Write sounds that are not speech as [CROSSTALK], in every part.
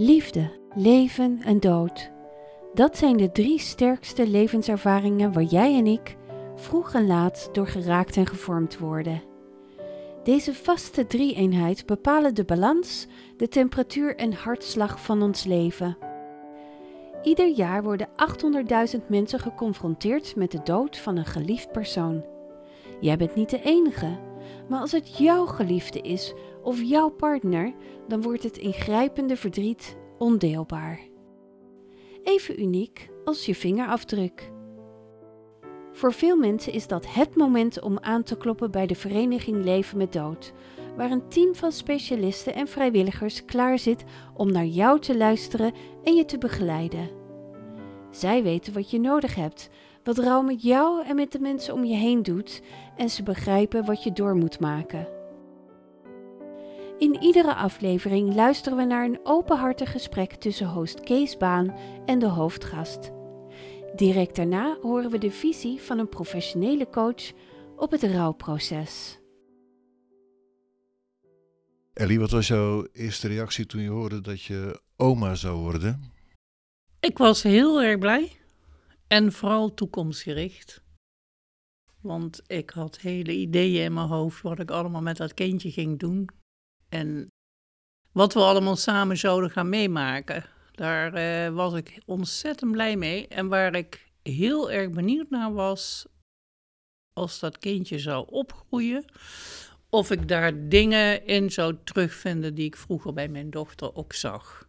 Liefde, leven en dood. Dat zijn de drie sterkste levenservaringen waar jij en ik vroeg en laat door geraakt en gevormd worden. Deze vaste drie-eenheid bepalen de balans, de temperatuur en hartslag van ons leven. Ieder jaar worden 800.000 mensen geconfronteerd met de dood van een geliefd persoon. Jij bent niet de enige, maar als het jouw geliefde is of jouw partner, dan wordt het ingrijpende verdriet ondeelbaar. Even uniek als je vingerafdruk. Voor veel mensen is dat het moment om aan te kloppen bij de vereniging Leven met Dood, waar een team van specialisten en vrijwilligers klaar zit om naar jou te luisteren en je te begeleiden. Zij weten wat je nodig hebt, wat rouw met jou en met de mensen om je heen doet, en ze begrijpen wat je door moet maken. In iedere aflevering luisteren we naar een openhartig gesprek tussen host Kees Baan en de hoofdgast. Direct daarna horen we de visie van een professionele coach op het rouwproces. Ellie, wat was jouw eerste reactie toen je hoorde dat je oma zou worden? Ik was heel erg blij en vooral toekomstgericht. Want ik had hele ideeën in mijn hoofd wat ik allemaal met dat kindje ging doen. En wat we allemaal samen zouden gaan meemaken. Daar uh, was ik ontzettend blij mee. En waar ik heel erg benieuwd naar was, als dat kindje zou opgroeien, of ik daar dingen in zou terugvinden die ik vroeger bij mijn dochter ook zag.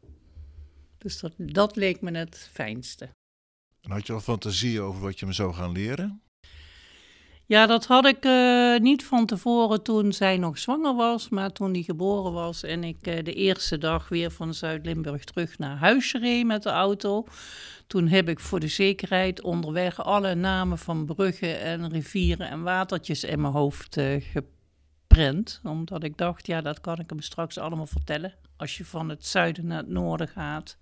Dus dat, dat leek me het fijnste. En had je al fantasie over wat je me zou gaan leren? Ja, dat had ik uh, niet van tevoren toen zij nog zwanger was, maar toen die geboren was en ik uh, de eerste dag weer van Zuid-Limburg terug naar huis reed met de auto. Toen heb ik voor de zekerheid onderweg alle namen van bruggen en rivieren en watertjes in mijn hoofd uh, geprent. Omdat ik dacht, ja, dat kan ik hem straks allemaal vertellen. Als je van het zuiden naar het noorden gaat,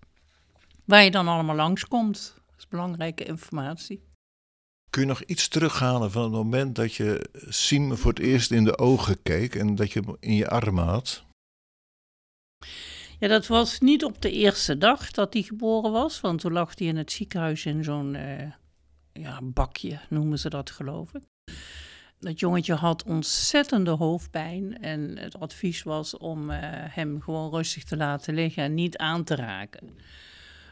waar je dan allemaal langskomt. Dat is belangrijke informatie. Kun je nog iets terughalen van het moment dat je Siem voor het eerst in de ogen keek en dat je hem in je armen had? Ja, dat was niet op de eerste dag dat hij geboren was, want toen lag hij in het ziekenhuis in zo'n uh, ja, bakje, noemen ze dat geloof ik. Dat jongetje had ontzettende hoofdpijn en het advies was om uh, hem gewoon rustig te laten liggen en niet aan te raken.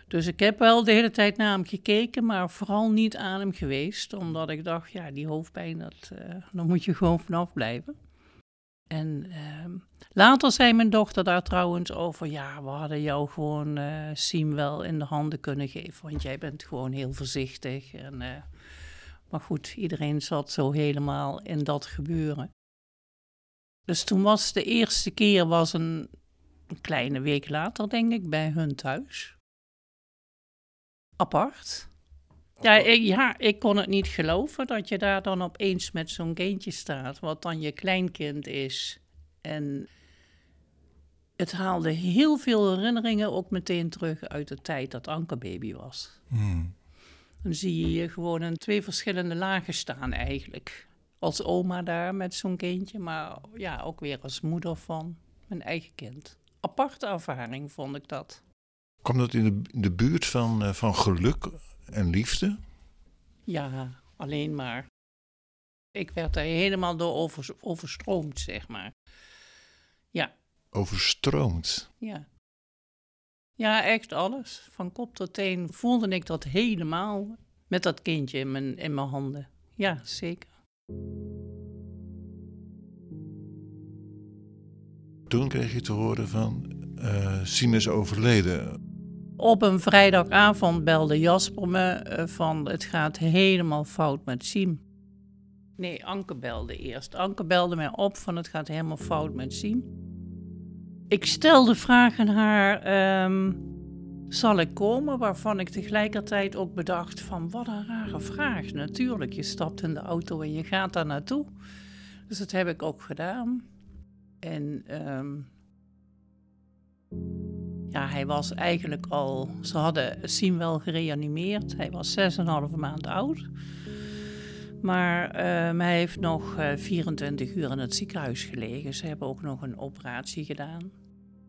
Dus ik heb wel de hele tijd naar hem gekeken, maar vooral niet aan hem geweest. Omdat ik dacht, ja, die hoofdpijn, dat, uh, daar moet je gewoon vanaf blijven. En uh, later zei mijn dochter daar trouwens over, ja, we hadden jou gewoon uh, Siem wel in de handen kunnen geven. Want jij bent gewoon heel voorzichtig. En, uh, maar goed, iedereen zat zo helemaal in dat gebeuren. Dus toen was de eerste keer, was een, een kleine week later denk ik, bij hun thuis apart. Ja ik, ja, ik kon het niet geloven dat je daar dan opeens met zo'n kindje staat, wat dan je kleinkind is. En het haalde heel veel herinneringen ook meteen terug uit de tijd dat Anke baby was. Hmm. Dan zie je je gewoon in twee verschillende lagen staan eigenlijk. Als oma daar met zo'n kindje, maar ja, ook weer als moeder van mijn eigen kind. Aparte ervaring vond ik dat. Kwam dat in de, in de buurt van, uh, van geluk en liefde? Ja, alleen maar. Ik werd daar helemaal door over, overstroomd, zeg maar. Ja. Overstroomd? Ja. Ja, echt alles. Van kop tot teen voelde ik dat helemaal met dat kindje in mijn, in mijn handen. Ja, zeker. Toen kreeg je te horen van uh, is overleden. Op een vrijdagavond belde Jasper me uh, van het gaat helemaal fout met Siem. Nee, Anke belde eerst. Anke belde mij op van het gaat helemaal fout met Siem. Ik stelde vraag aan haar, um, zal ik komen? Waarvan ik tegelijkertijd ook bedacht van wat een rare vraag. Natuurlijk, je stapt in de auto en je gaat daar naartoe. Dus dat heb ik ook gedaan. En um, hij was eigenlijk al. Ze hadden Siem wel gereanimeerd. Hij was 6,5 maand oud. Maar uh, hij heeft nog uh, eh, 24 uur in het ziekenhuis gelegen. Ze hebben ook nog een operatie gedaan.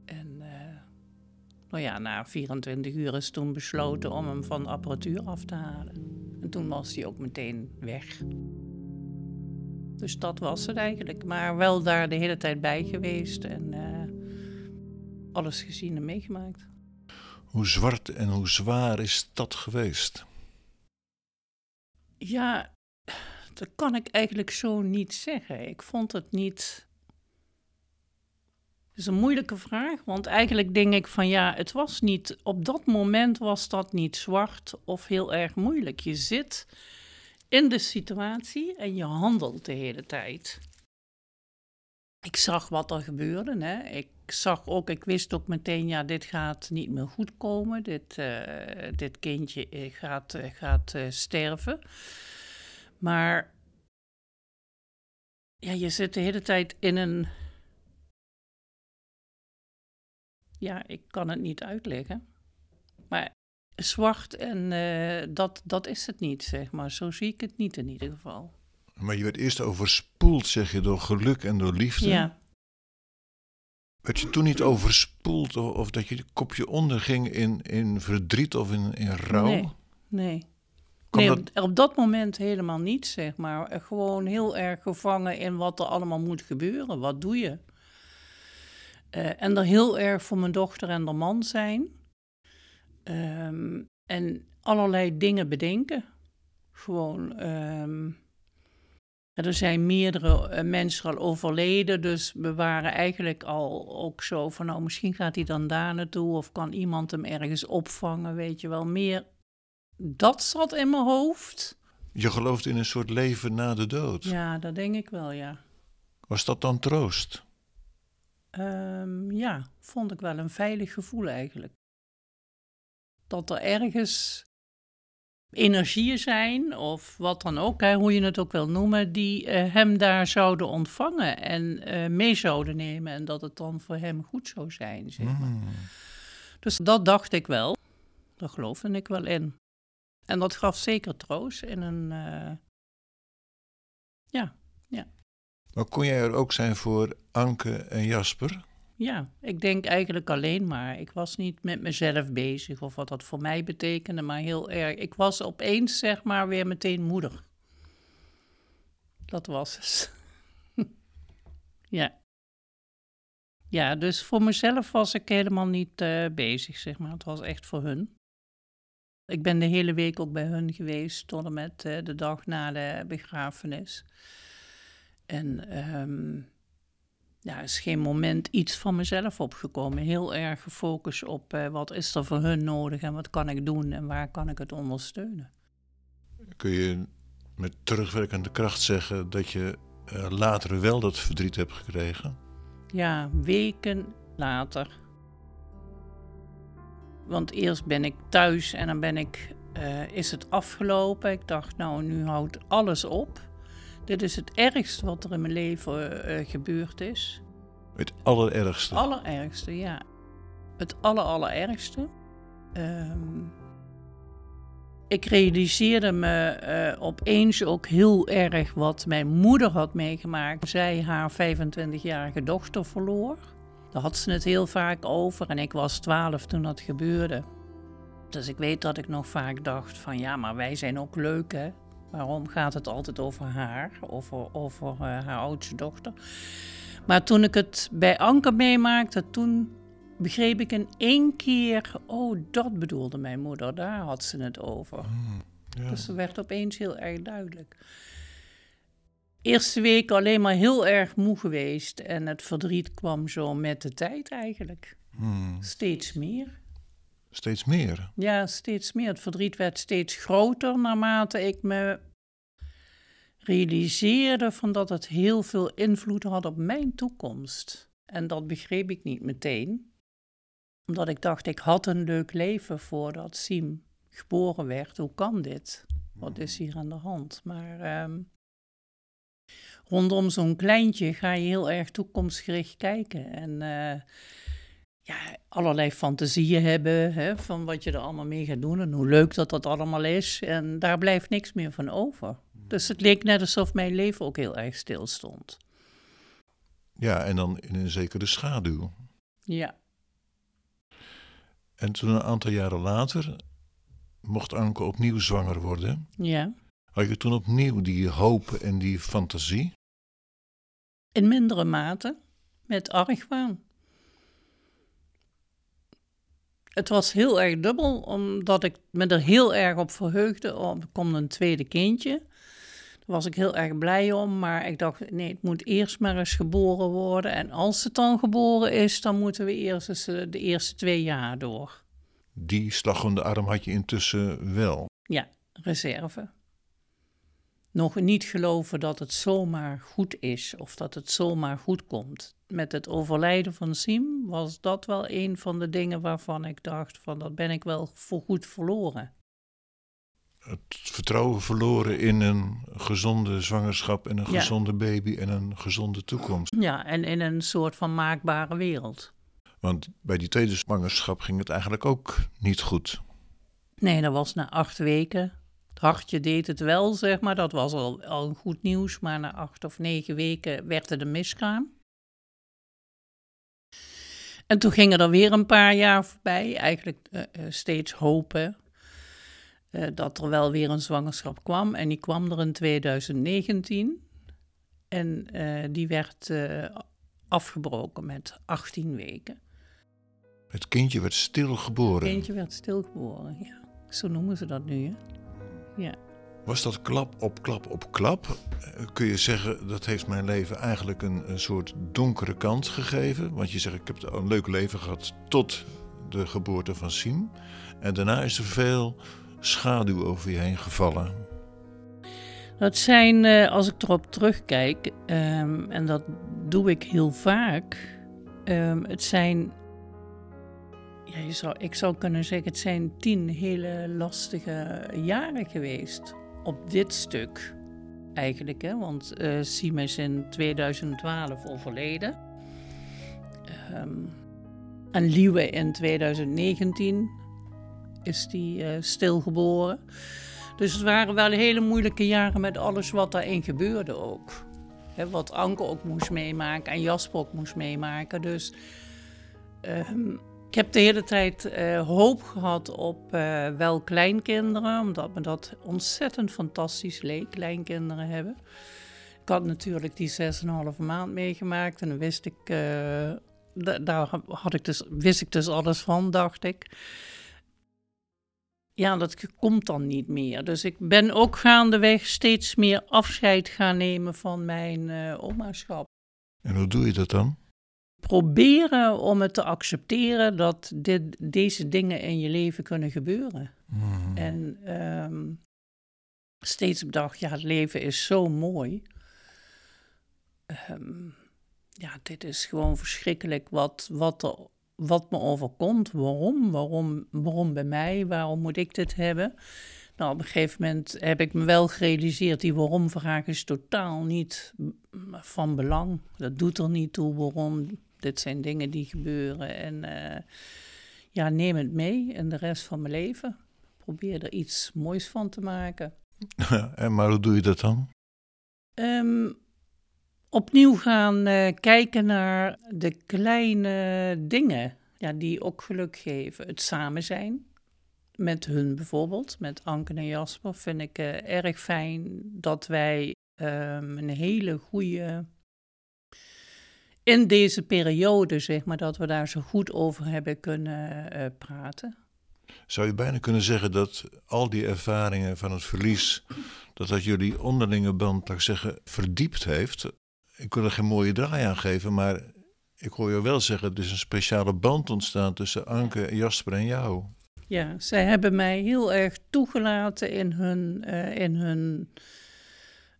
En uh, Nou ja, na 24 uur is toen besloten om hem van de apparatuur af te halen. En toen was hij ook meteen weg. Dus dat was het eigenlijk. Maar wel daar de hele tijd bij geweest en eh, alles gezien en meegemaakt. Hoe zwart en hoe zwaar is dat geweest? Ja, dat kan ik eigenlijk zo niet zeggen. Ik vond het niet. Het is een moeilijke vraag, want eigenlijk denk ik van ja, het was niet. Op dat moment was dat niet zwart of heel erg moeilijk. Je zit in de situatie en je handelt de hele tijd. Ik zag wat er gebeurde. Hè. Ik zag ook, ik wist ook meteen, ja, dit gaat niet meer goed komen. Dit, uh, dit kindje eh, gaat, uh, gaat sterven. Maar ja, je zit de hele tijd in een. Ja, ik kan het niet uitleggen. Maar zwart en dat, dat is het niet, zeg maar. Zo zie ik het niet in ieder geval. Maar je werd eerst overspoeld, zeg je, door geluk en door liefde. Ja. Werd je toen niet overspoeld of, of dat je kopje onderging in, in verdriet of in, in rouw? Nee, nee. nee op, op, dat moment helemaal niet, zeg maar. Gewoon heel erg gevangen in wat er allemaal moet gebeuren. Wat doe je? Uh, en er heel erg voor mijn dochter en de man zijn. Um, en allerlei dingen bedenken. Gewoon. Um, er zijn meerdere uh, mensen al overleden, dus we waren eigenlijk al ook zo van, nou misschien gaat hij dan daar naartoe of kan iemand hem ergens opvangen, weet je wel. Meer dat zat in mijn hoofd. Je gelooft in een soort leven na de dood? Ja, dat denk ik wel, ja. Was dat dan troost? Um, ja, vond ik wel een veilig gevoel eigenlijk dat er ergens energieën zijn, of wat dan ook, hè, hoe je het ook wil noemen, die uh, hem daar zouden ontvangen en uh, mee zouden nemen. En dat het dan voor hem goed zou zijn. Zeg maar. Mm. Dus dat dacht ik wel. Daar geloofde ik wel in. En dat gaf zeker troost in een. Uh, ja, ja. Maar kon jij er ook zijn voor Anke en Jasper? Ja, ik denk eigenlijk alleen maar. Ik was niet met mezelf bezig of wat dat voor mij betekende, maar heel erg. Ik was opeens, zeg maar, weer meteen moeder. Dat was het. [LAUGHS] ja. Ja, dus voor mezelf was ik helemaal niet uh, bezig, zeg maar. Het was echt voor hun. Ik ben de hele week ook bij hun geweest, tot en met uh, de dag na de begrafenis. En um, ja, is geen moment iets van mezelf opgekomen. Heel erg gefocust op uh, wat is er voor hun nodig en wat kan ik doen en waar kan ik het ondersteunen. Kun je met terugwerkende kracht zeggen dat je uh, later wel dat verdriet hebt gekregen? Ja, weken later. Want eerst ben ik thuis en dan ben ik, uh, is het afgelopen. Ik dacht, nou, nu houdt alles op. Dit is het ergste wat er in mijn leven uh, gebeurd is. Het allerergste? Het allerergste, ja. Het aller, allerergste. Um, ik realiseerde me uh, opeens ook heel erg wat mijn moeder had meegemaakt. Zij haar 25-jarige dochter verloor. Daar had ze het heel vaak over en ik was 12 toen dat gebeurde. Dus ik weet dat ik nog vaak dacht van ja, maar wij zijn ook leuk hè. Waarom gaat het altijd over haar, over, over uh, haar oudste dochter? Maar toen ik het bij Anke meemaakte, toen begreep ik in één keer, oh, dat bedoelde mijn moeder, daar had ze het over. Mm, ja. Dus het werd opeens heel erg duidelijk. Eerste week alleen maar heel erg moe geweest en het verdriet kwam zo met de tijd eigenlijk. Mm. Steeds meer. Steeds meer? Ja, steeds meer. Het verdriet werd steeds groter naarmate ik me realiseerde van dat het heel veel invloed had op mijn toekomst. En dat begreep ik niet meteen, omdat ik dacht, ik had een leuk leven voordat Siem geboren werd. Hoe kan dit? Wat is hier aan de hand? Maar um, rondom zo'n kleintje ga je heel erg toekomstgericht kijken. En uh, ja, allerlei fantasieën hebben hè, van wat je er allemaal mee gaat doen en hoe leuk dat dat allemaal is. En daar blijft niks meer van over. Dus het leek net alsof mijn leven ook heel erg stil stond. Ja, en dan in een zekere schaduw. Ja. En toen een aantal jaren later mocht Anke opnieuw zwanger worden. Ja. Had je toen opnieuw die hoop en die fantasie? In mindere mate, met argwaan. Het was heel erg dubbel, omdat ik me er heel erg op verheugde. Oh, er komt een tweede kindje. Daar was ik heel erg blij om, maar ik dacht, nee, het moet eerst maar eens geboren worden. En als het dan geboren is, dan moeten we eerst eens eh, de eerste twee jaar door. Die slag om de arm had je intussen wel. Ja, reserve. Nog niet geloven dat het zomaar goed is of dat het zomaar goed komt. Met het overlijden van Siem was dat wel een van de dingen waarvan ik dacht van dat ben ik wel voorgoed verloren. Het vertrouwen verloren in een gezonde zwangerschap en een Ja. gezonde baby en een gezonde toekomst. Ja, en in een soort van maakbare wereld. Want bij die tweede zwangerschap ging het eigenlijk ook niet goed. Nee, dat was na acht weken. Het hartje deed het wel, zeg maar. Dat was al, al goed nieuws. Maar na acht of negen weken werd het een miskraam. En toen gingen er weer een paar jaar voorbij. Eigenlijk eh, eh, steeds hopen eh, dat er wel weer een zwangerschap kwam. En die kwam er in 2019. En die werd afgebroken met 18 weken. Het kindje werd stilgeboren. Het kindje werd stilgeboren, ja. Zo noemen ze dat nu, hè. Ja. Was dat klap op klap op klap? Eh, Kun je zeggen dat heeft mijn leven eigenlijk een, een soort donkere kant gegeven? Want je zegt ik heb een leuk leven gehad tot de geboorte van Siem. En daarna is er veel schaduw over je heen gevallen. Dat zijn, eh, als ik erop terugkijk, ehm, en dat doe ik heel vaak, ehm, het zijn, ja, zou, ik zou kunnen zeggen, het zijn tien hele lastige jaren geweest op dit stuk eigenlijk. Hè? Want Siem is in 2012 overleden. Ehm, en Liewe in 2019 is die eh, stilgeboren. Dus het waren wel hele moeilijke jaren met alles wat daarin gebeurde ook. Wat Anke ook moest meemaken en Jasper ook moest meemaken. Dus ehm, ik heb de hele tijd eh, hoop gehad op eh, wel kleinkinderen, omdat me dat ontzettend fantastisch leek, kleinkinderen hebben. Ik had natuurlijk die 6,5 maand meegemaakt en dan wist ik, eh, da- daar had ik dus, wist ik dus alles van, dacht ik ja, dat komt dan niet meer. Dus ik ben ook gaandeweg steeds meer afscheid gaan nemen van mijn omaschap. En hoe doe je dat dan? Proberen om het te accepteren dat dit, deze dingen in je leven kunnen gebeuren. Mhm. En ehm, steeds bedacht, ja, het leven is zo mooi. Ehm, ja, dit is gewoon verschrikkelijk wat, wat, er, wat me overkomt. Waarom? waarom? Waarom bij mij? Waarom moet ik dit hebben? Nou, op een gegeven moment heb ik me wel gerealiseerd, die waarom-vraag is totaal niet van belang. Dat doet er niet toe waarom. Dit zijn dingen die gebeuren. En eh, ja, neem het mee in de rest van mijn leven. Probeer er iets moois van te maken. [LAUGHS] en maar hoe doe je dat dan? Ehm, opnieuw gaan eh, kijken naar de kleine dingen ja, die ook geluk geven. Het samen zijn met hun bijvoorbeeld, met Anke en Jasper, vind ik eh, erg fijn dat wij ehm, een hele goede. In deze periode, zeg maar, dat we daar zo goed over hebben kunnen eh, praten. Zou je bijna kunnen zeggen dat al die ervaringen van het verlies, dat dat jullie onderlinge band, laat ik zeggen, verdiept heeft? Ik wil er geen mooie draai aan geven, maar ik hoor je wel zeggen, er is een speciale band ontstaan tussen Anke, Jasper en jou. Ja, zij hebben mij heel erg toegelaten in hun, eh, in hun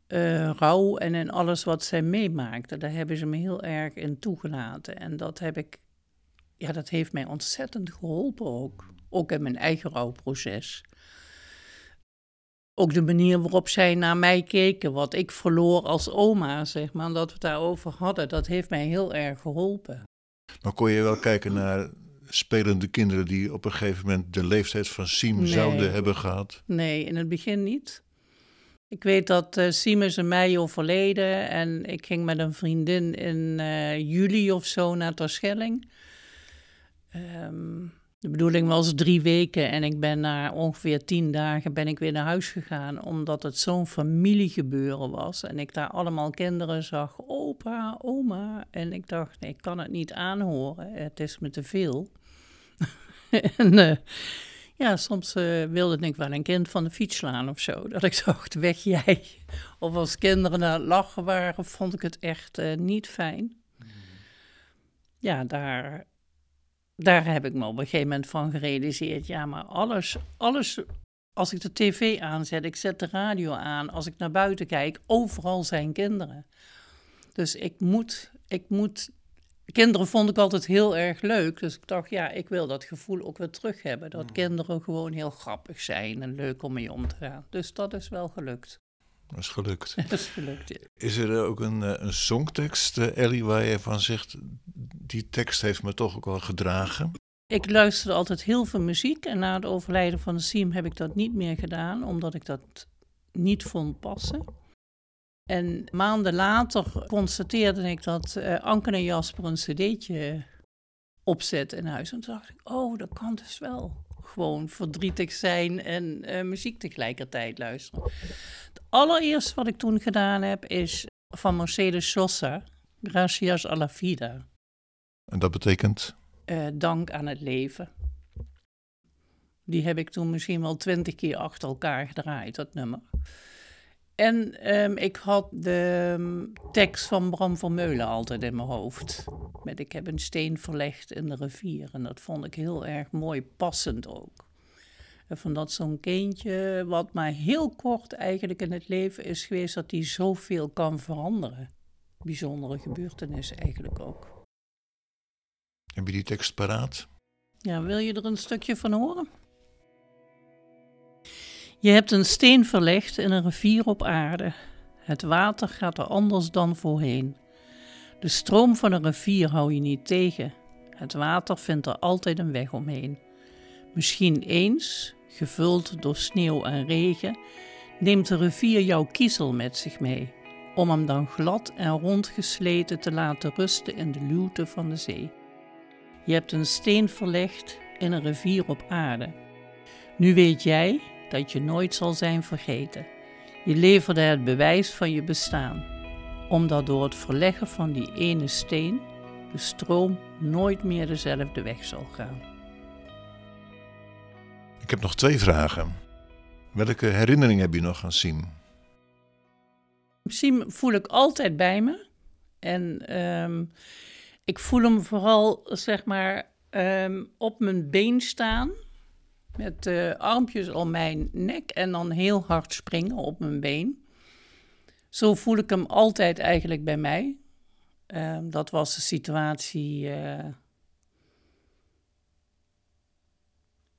eh, rouw en in alles wat zij meemaakten. Daar hebben ze me heel erg in toegelaten. En dat heb ik, ja, dat heeft mij ontzettend geholpen ook. Ook in mijn eigen rouwproces. Ook de manier waarop zij naar mij keken, wat ik verloor als oma, zeg maar, dat we het daarover hadden, dat heeft mij heel erg geholpen. Maar kon je wel kijken naar spelende kinderen die op een gegeven moment de leeftijd van Siem Nee. zouden hebben gehad? Nee, in het begin niet. Ik weet dat eh Siem is in mei overleden en ik ging met een vriendin in eh, juli of zo naar Terschelling. Ehm, De bedoeling was drie weken en ik ben na ongeveer tien dagen ben ik weer naar huis gegaan, omdat het zo'n familiegebeuren was. En ik daar allemaal kinderen zag, opa, oma. En ik dacht, nee, ik kan het niet aanhoren, het is me te veel. [LAUGHS] en uh, ja, soms uh, wilde ik wel een kind van de fiets slaan of zo. Dat ik dacht, weg jij. Of als kinderen naar het lachen waren, vond ik het echt uh, niet fijn. Ja, daar, daar heb ik me op een gegeven moment van gerealiseerd. Ja, maar alles, alles, als ik de tv aanzet, ik zet de radio aan, als ik naar buiten kijk, overal zijn kinderen. Dus ik moet, ik moet kinderen vond ik altijd heel erg leuk. Dus ik dacht, ja, ik wil dat gevoel ook weer terug hebben. Dat kinderen gewoon heel grappig zijn en leuk om mee om te gaan. Dus dat is wel gelukt. Dat is gelukt. [LAUGHS] dat is gelukt, ja. Is er ook een, een songtekst, Ellie, waar je van zegt... die tekst heeft me toch ook wel gedragen? Ik luisterde altijd heel veel muziek. En na het overlijden van Siem heb ik dat niet meer gedaan... omdat ik dat niet vond passen. En maanden later constateerde ik dat uh, Anke en Jasper een cd'tje opzet in huis. En toen dacht ik, oh, dat kan dus wel. Gewoon verdrietig zijn en uh, muziek tegelijkertijd luisteren. Het allereerste wat ik toen gedaan heb is van Mercedes Sosa, Gracias a la vida. En dat betekent? Uh, dank aan het leven. Die heb ik toen misschien wel twintig keer achter elkaar gedraaid, dat nummer. En um, ik had de um, tekst van Bram van Meulen altijd in mijn hoofd. Met ik heb een steen verlegd in de rivier. En dat vond ik heel erg mooi, passend ook. En van dat zo'n kindje, wat maar heel kort eigenlijk in het leven is geweest, dat die zoveel kan veranderen. Bijzondere gebeurtenis eigenlijk ook. Heb je die tekst paraat? Ja, wil je er een stukje van horen? Je hebt een steen verlegd in een rivier op aarde. Het water gaat er anders dan voorheen. De stroom van een rivier hou je niet tegen. Het water vindt er altijd een weg omheen. Misschien eens, gevuld door sneeuw en regen, neemt de rivier jouw kiezel met zich mee, om hem dan glad en rondgesleten te laten rusten in de luwte van de zee. Je hebt een steen verlegd in een rivier op aarde. Nu weet jij, dat je nooit zal zijn vergeten. Je leverde het bewijs van je bestaan, omdat door het verleggen van die ene steen de stroom nooit meer dezelfde weg zal gaan. Ik heb nog twee vragen. Welke herinnering heb je nog aan Siem? Siem voel ik altijd bij me. En um, ik voel hem vooral, zeg maar, um, op mijn been staan. Met de armpjes om mijn nek en dan heel hard springen op mijn been. Zo voel ik hem altijd eigenlijk bij mij. Uh, dat was de situatie uh,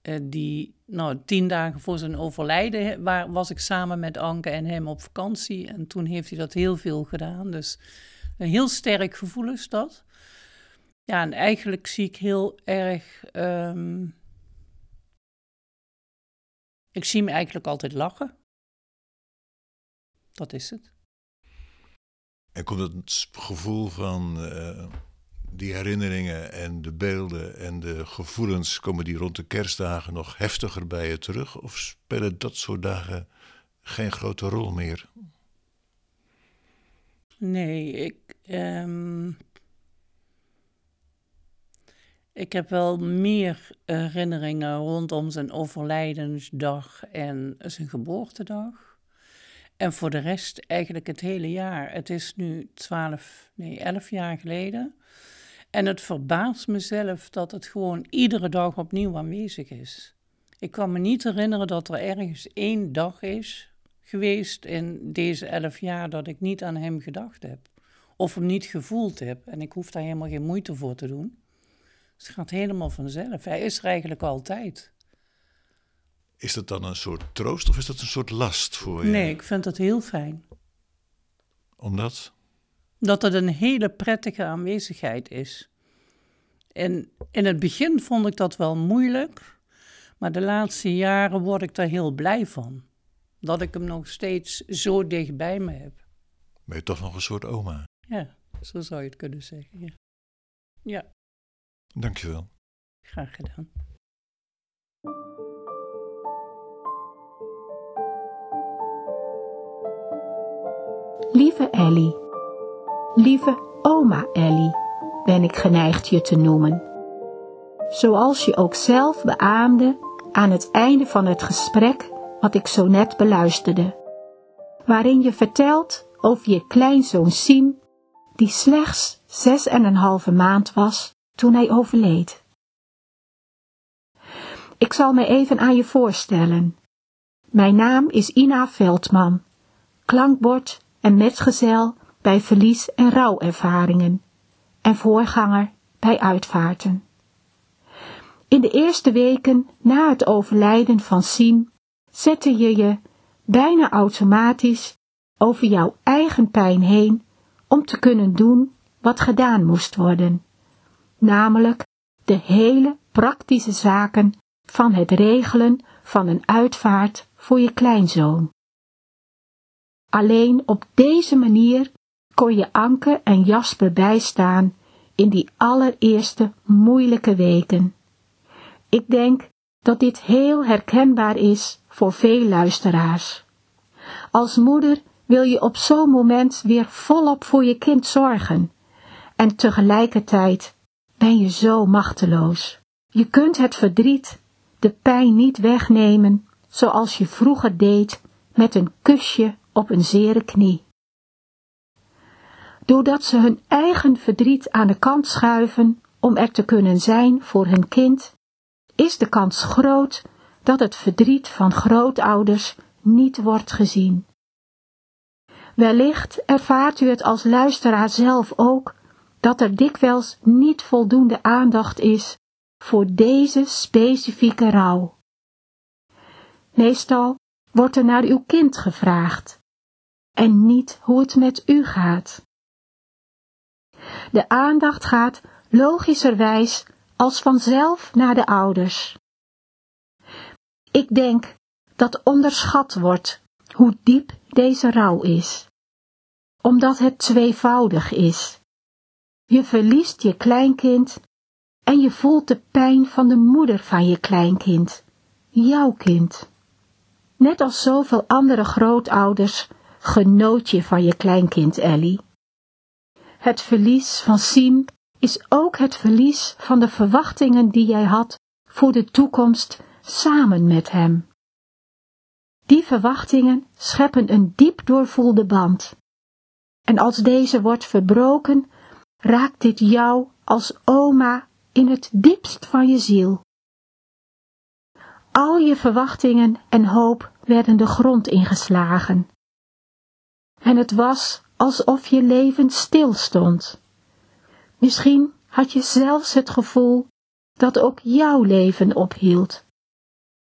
uh, die, nou, tien dagen voor zijn overlijden waar, was ik samen met Anke en hem op vakantie. En toen heeft hij dat heel veel gedaan. Dus een heel sterk gevoel is dat. Ja, en eigenlijk zie ik heel erg um, ik zie hem eigenlijk altijd lachen. Dat is het. En komt het gevoel van uh, die herinneringen en de beelden en de gevoelens, komen die rond de kerstdagen nog heftiger bij je terug? Of spelen dat soort dagen geen grote rol meer? Nee, ik. Um, ik heb wel meer herinneringen rondom zijn overlijdensdag en zijn geboortedag. En voor de rest eigenlijk het hele jaar. Het is nu twaalf, nee, elf jaar geleden. En het verbaast mezelf dat het gewoon iedere dag opnieuw aanwezig is. Ik kan me niet herinneren dat er ergens één dag is geweest in deze elf jaar dat ik niet aan hem gedacht heb. Of hem niet gevoeld heb. En ik hoef daar helemaal geen moeite voor te doen. Het gaat helemaal vanzelf. Hij is er eigenlijk altijd. Is dat dan een soort troost of is dat een soort last voor je? Nee, ik vind dat heel fijn. Omdat? Dat het een hele prettige aanwezigheid is. En in het begin vond ik dat wel moeilijk, maar de laatste jaren word ik daar heel blij van. Dat ik hem nog steeds zo dicht bij me heb. Ben je toch nog een soort oma? Ja, zo zou je het kunnen zeggen. Ja. ja. Dankjewel. Graag gedaan. Lieve Ellie, lieve oma Ellie, ben ik geneigd je te noemen. Zoals je ook zelf beaamde aan het einde van het gesprek wat ik zo net beluisterde, waarin je vertelt over je kleinzoon Siem, die slechts zes en een halve maand was toen hij overleed. Ik zal me even aan je voorstellen. Mijn naam is Ina Veldman, klankbord en metgezel bij verlies- en rouwervaringen en voorganger bij uitvaarten. In de eerste weken na het overlijden van Siem zette je je bijna automatisch over jouw eigen pijn heen om te kunnen doen wat gedaan moest worden, namelijk de hele praktische zaken van het regelen van een uitvaart voor je kleinzoon. Alleen op deze manier kon je Anke en Jasper bijstaan in die allereerste moeilijke weken. Ik denk dat dit heel herkenbaar is voor veel luisteraars. Als moeder wil je op zo'n moment weer volop voor je kind zorgen en tegelijkertijd ben je zo machteloos. Je kunt het verdriet, de pijn niet wegnemen zoals je vroeger deed met een kusje op een zere knie. Doordat ze hun eigen verdriet aan de kant schuiven om er te kunnen zijn voor hun kind, is de kans groot dat het verdriet van grootouders niet wordt gezien. Wellicht ervaart u het als luisteraar zelf ook, dat er dikwijls niet voldoende aandacht is voor deze specifieke rouw. Meestal wordt er naar uw kind gevraagd en niet hoe het met u gaat. De aandacht gaat logischerwijs als vanzelf naar de ouders. Ik denk dat onderschat wordt hoe diep deze rouw is, omdat het tweevoudig is. Je verliest je kleinkind en je voelt de pijn van de moeder van je kleinkind, jouw kind. Net als zoveel andere grootouders genoot je van je kleinkind Ellie. Het verlies van Siem is ook het verlies van de verwachtingen die jij had voor de toekomst samen met hem. Die verwachtingen scheppen een diep doorvoelde band. En als deze wordt verbroken, raakt dit jou als oma in het diepst van je ziel. Al je verwachtingen en hoop werden de grond ingeslagen. En het was alsof je leven stilstond. Misschien had je zelfs het gevoel dat ook jouw leven ophield.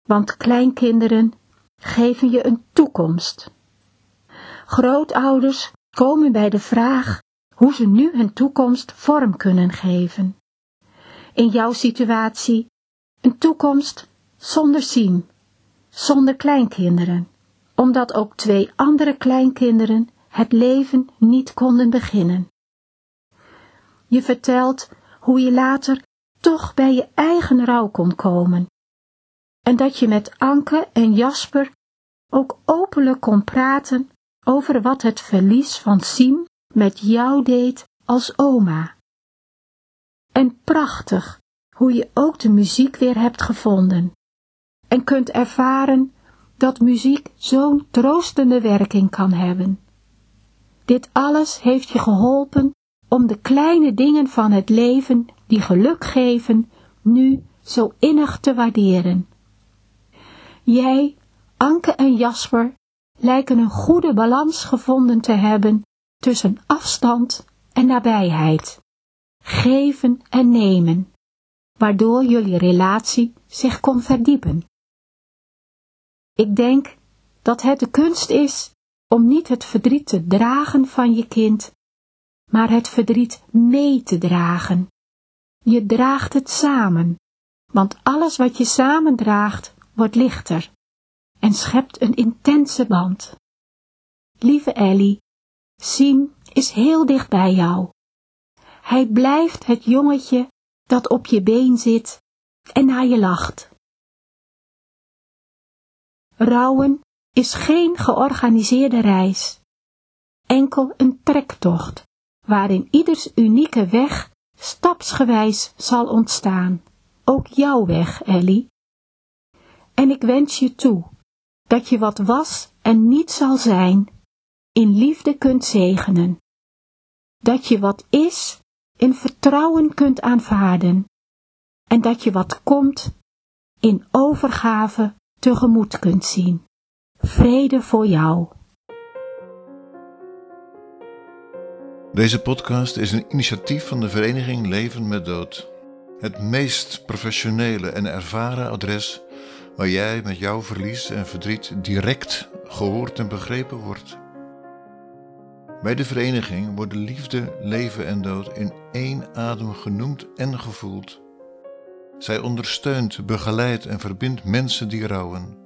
Want kleinkinderen geven je een toekomst. Grootouders komen bij de vraag hoe ze nu hun toekomst vorm kunnen geven. In jouw situatie een toekomst zonder zien, zonder kleinkinderen, omdat ook twee andere kleinkinderen het leven niet konden beginnen. Je vertelt hoe je later toch bij je eigen rouw kon komen. En dat je met Anke en Jasper ook openlijk kon praten over wat het verlies van Siem met jou deed als oma. En prachtig hoe je ook de muziek weer hebt gevonden en kunt ervaren dat muziek zo'n troostende werking kan hebben. Dit alles heeft je geholpen om de kleine dingen van het leven die geluk geven, nu zo innig te waarderen. Jij, Anke en Jasper lijken een goede balans gevonden te hebben tussen afstand en nabijheid, geven en nemen, waardoor jullie relatie zich kon verdiepen. Ik denk dat het de kunst is om niet het verdriet te dragen van je kind, maar het verdriet mee te dragen. Je draagt het samen, want alles wat je samen draagt, wordt lichter en schept een intense band. Lieve Ellie, Siem is heel dicht bij jou. Hij blijft het jongetje dat op je been zit en naar je lacht. Rouwen is geen georganiseerde reis. enkel een trektocht, waarin ieders unieke weg stapsgewijs zal ontstaan. Ook jouw weg, Ellie. En ik wens je toe, dat je wat was en niet zal zijn, in liefde kunt zegenen. Dat je wat is, in vertrouwen kunt aanvaarden. En dat je wat komt, in overgave tegemoet kunt zien. Vrede voor jou. Deze podcast is een initiatief van de vereniging Leven met Dood. Het meest professionele en ervaren adres waar jij met jouw verlies en verdriet direct gehoord en begrepen wordt. Bij de vereniging worden liefde, leven en dood in één adem genoemd en gevoeld. Zij ondersteunt, begeleidt en verbindt mensen die rouwen.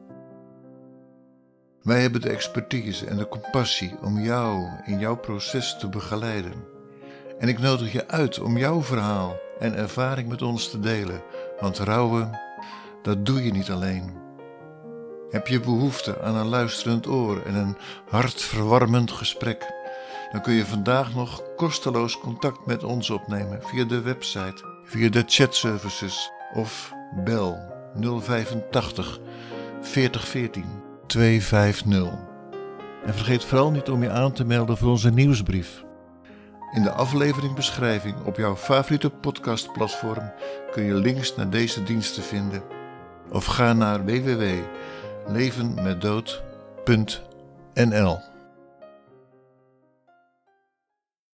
Wij hebben de expertise en de compassie om jou in jouw proces te begeleiden. En ik nodig je uit om jouw verhaal en ervaring met ons te delen, want rouwen, dat doe je niet alleen. Heb je behoefte aan een luisterend oor en een hartverwarmend gesprek? Dan kun je vandaag nog kosteloos contact met ons opnemen via de website, via de chatservices of bel 085 4014 250. En vergeet vooral niet om je aan te melden voor onze nieuwsbrief. In de afleveringbeschrijving op jouw favoriete podcastplatform kun je links naar deze diensten vinden. Of ga naar www.levenmetdood.nl